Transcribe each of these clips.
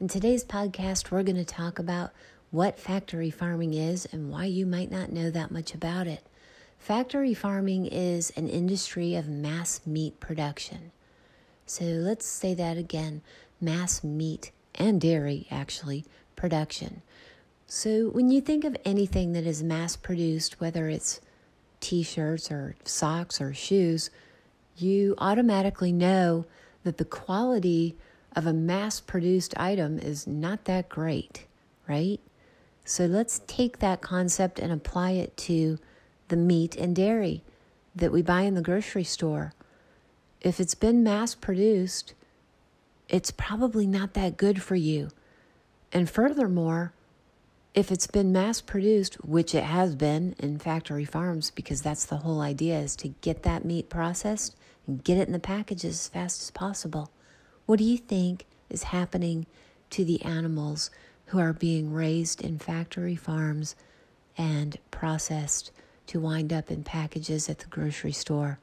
In today's podcast, we're going to talk about what factory farming is and why you might not know that much about it. Factory farming is an industry of mass meat production. So let's say that again mass meat and dairy, actually, production. So when you think of anything that is mass produced, whether it's t shirts or socks or shoes, you automatically know that the quality of a mass produced item is not that great, right? So let's take that concept and apply it to the meat and dairy that we buy in the grocery store. If it's been mass produced, it's probably not that good for you. And furthermore, if it's been mass produced, which it has been in factory farms, because that's the whole idea is to get that meat processed and get it in the packages as fast as possible. What do you think is happening to the animals who are being raised in factory farms and processed to wind up in packages at the grocery store?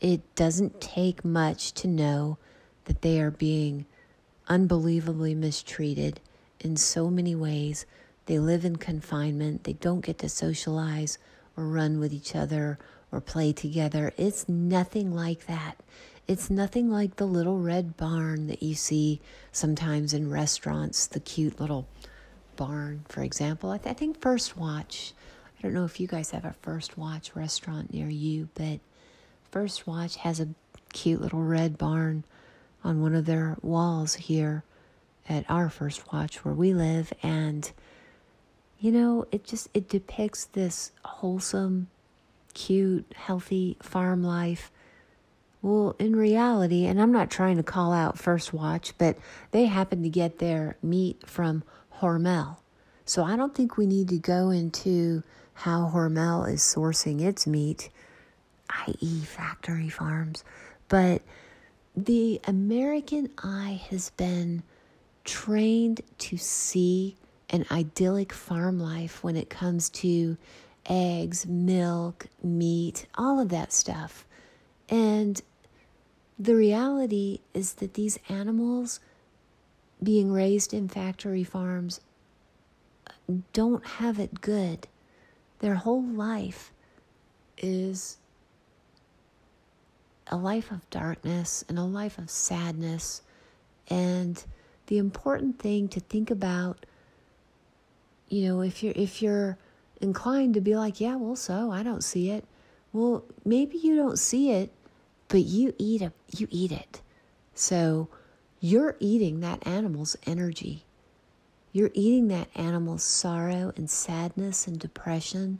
It doesn't take much to know that they are being unbelievably mistreated in so many ways. They live in confinement, they don't get to socialize or run with each other or play together. It's nothing like that. It's nothing like the little red barn that you see sometimes in restaurants, the cute little barn, for example. I, th- I think First Watch, I don't know if you guys have a First Watch restaurant near you, but First Watch has a cute little red barn on one of their walls here at our First Watch where we live. And, you know, it just, it depicts this wholesome, cute, healthy farm life well, in reality, and I'm not trying to call out First Watch, but they happen to get their meat from Hormel. So I don't think we need to go into how Hormel is sourcing its meat, i.e., factory farms. But the American eye has been trained to see an idyllic farm life when it comes to eggs, milk, meat, all of that stuff. And the reality is that these animals being raised in factory farms don't have it good. Their whole life is a life of darkness and a life of sadness. And the important thing to think about, you know, if you're if you're inclined to be like, yeah, well, so I don't see it. Well, maybe you don't see it but you eat a, you eat it. So you're eating that animal's energy. You're eating that animal's sorrow and sadness and depression,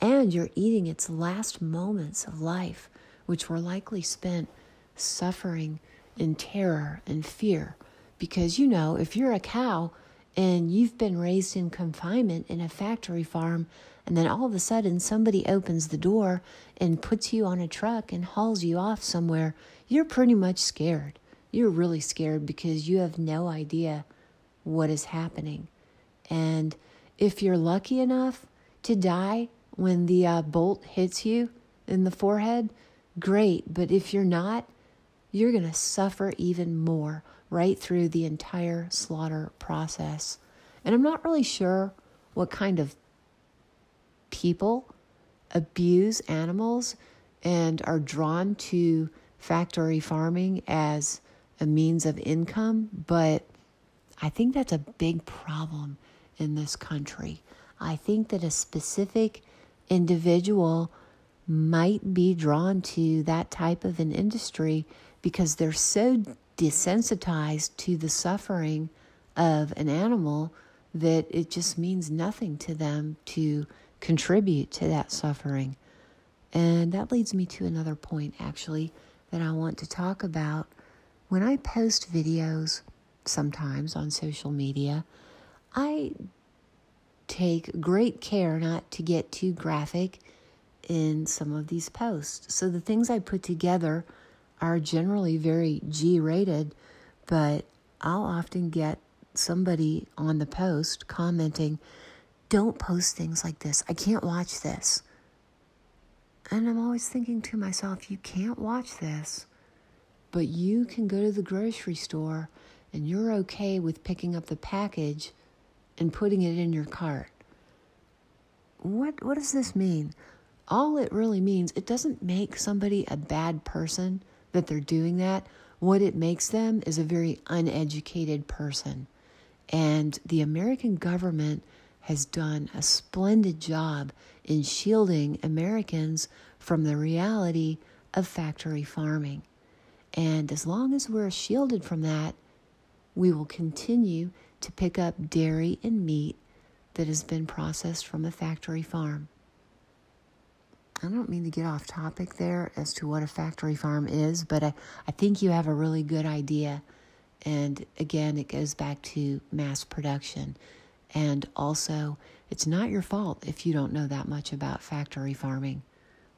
and you're eating its last moments of life, which were likely spent suffering in terror and fear. Because you know, if you're a cow and you've been raised in confinement in a factory farm, and then all of a sudden somebody opens the door and puts you on a truck and hauls you off somewhere, you're pretty much scared. You're really scared because you have no idea what is happening. And if you're lucky enough to die when the uh, bolt hits you in the forehead, great. But if you're not, you're going to suffer even more right through the entire slaughter process. And I'm not really sure what kind of people abuse animals and are drawn to factory farming as a means of income, but I think that's a big problem in this country. I think that a specific individual might be drawn to that type of an industry because they're so desensitized to the suffering of an animal that it just means nothing to them to contribute to that suffering. And that leads me to another point, actually, that I want to talk about. When I post videos sometimes on social media, I take great care not to get too graphic in some of these posts. So the things I put together are generally very G rated, but I'll often get somebody on the post commenting, don't post things like this. I can't watch this. And I'm always thinking to myself, you can't watch this, but you can go to the grocery store and you're okay with picking up the package and putting it in your cart. What what does this mean? All it really means, it doesn't make somebody a bad person that they're doing that. What it makes them is a very uneducated person. And the American government has done a splendid job in shielding Americans from the reality of factory farming. And as long as we're shielded from that, we will continue to pick up dairy and meat that has been processed from a factory farm. I don't mean to get off topic there as to what a factory farm is, but I, I think you have a really good idea. And again, it goes back to mass production. And also, it's not your fault if you don't know that much about factory farming.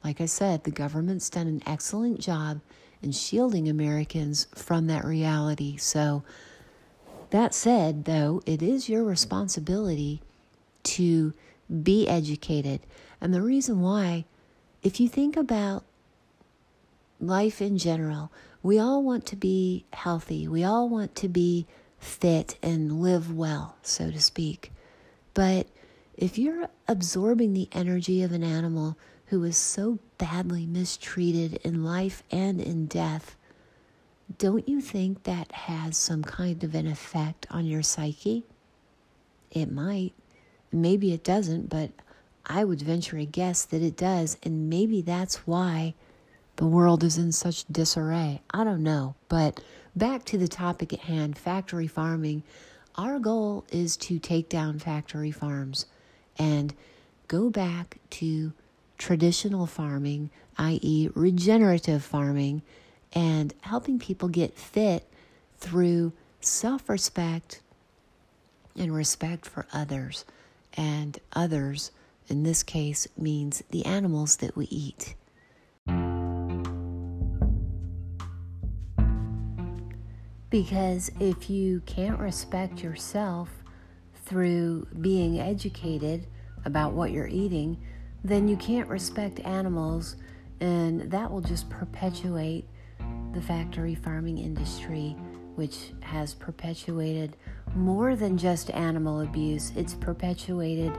Like I said, the government's done an excellent job in shielding Americans from that reality. So, that said, though, it is your responsibility to be educated. And the reason why if you think about life in general, we all want to be healthy. We all want to be fit and live well, so to speak. But if you're absorbing the energy of an animal who is so badly mistreated in life and in death, don't you think that has some kind of an effect on your psyche? It might. Maybe it doesn't, but I would venture a guess that it does, and maybe that's why the world is in such disarray. I don't know. But back to the topic at hand factory farming. Our goal is to take down factory farms and go back to traditional farming, i.e., regenerative farming, and helping people get fit through self respect and respect for others and others in this case means the animals that we eat. Because if you can't respect yourself through being educated about what you're eating, then you can't respect animals, and that will just perpetuate the factory farming industry, which has perpetuated more than just animal abuse, it's perpetuated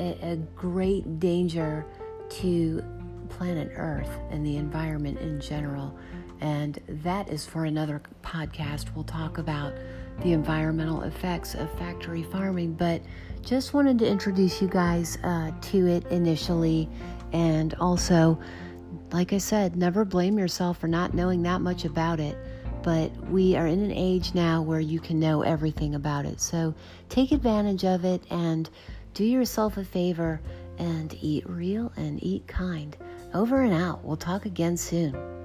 a, a great danger to planet Earth and the environment in general. And that is for another podcast. We'll talk about the environmental effects of factory farming, but just wanted to introduce you guys uh, to it initially. And also, like I said, never blame yourself for not knowing that much about it. But we are in an age now where you can know everything about it. So take advantage of it and do yourself a favor and eat real and eat kind. Over and out. We'll talk again soon.